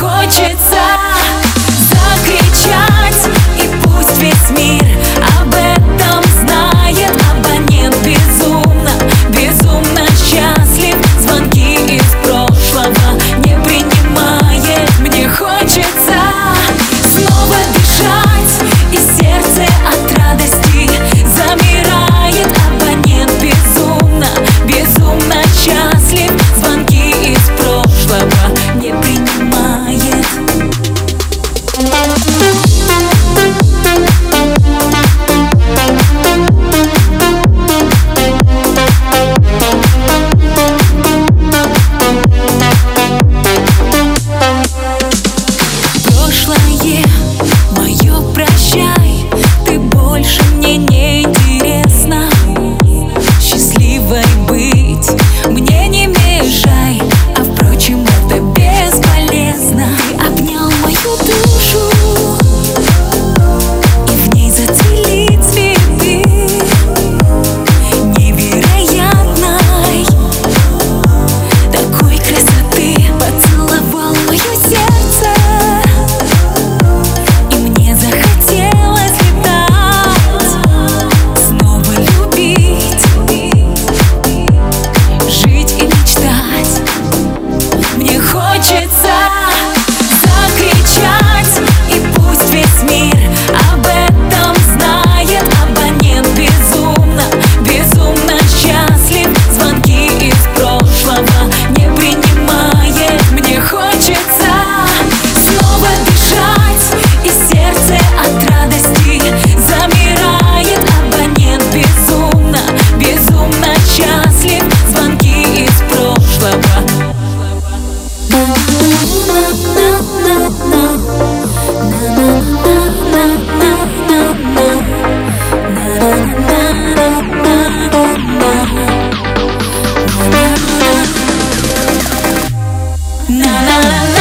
хочется закричать И пусть весь мир na na na. na.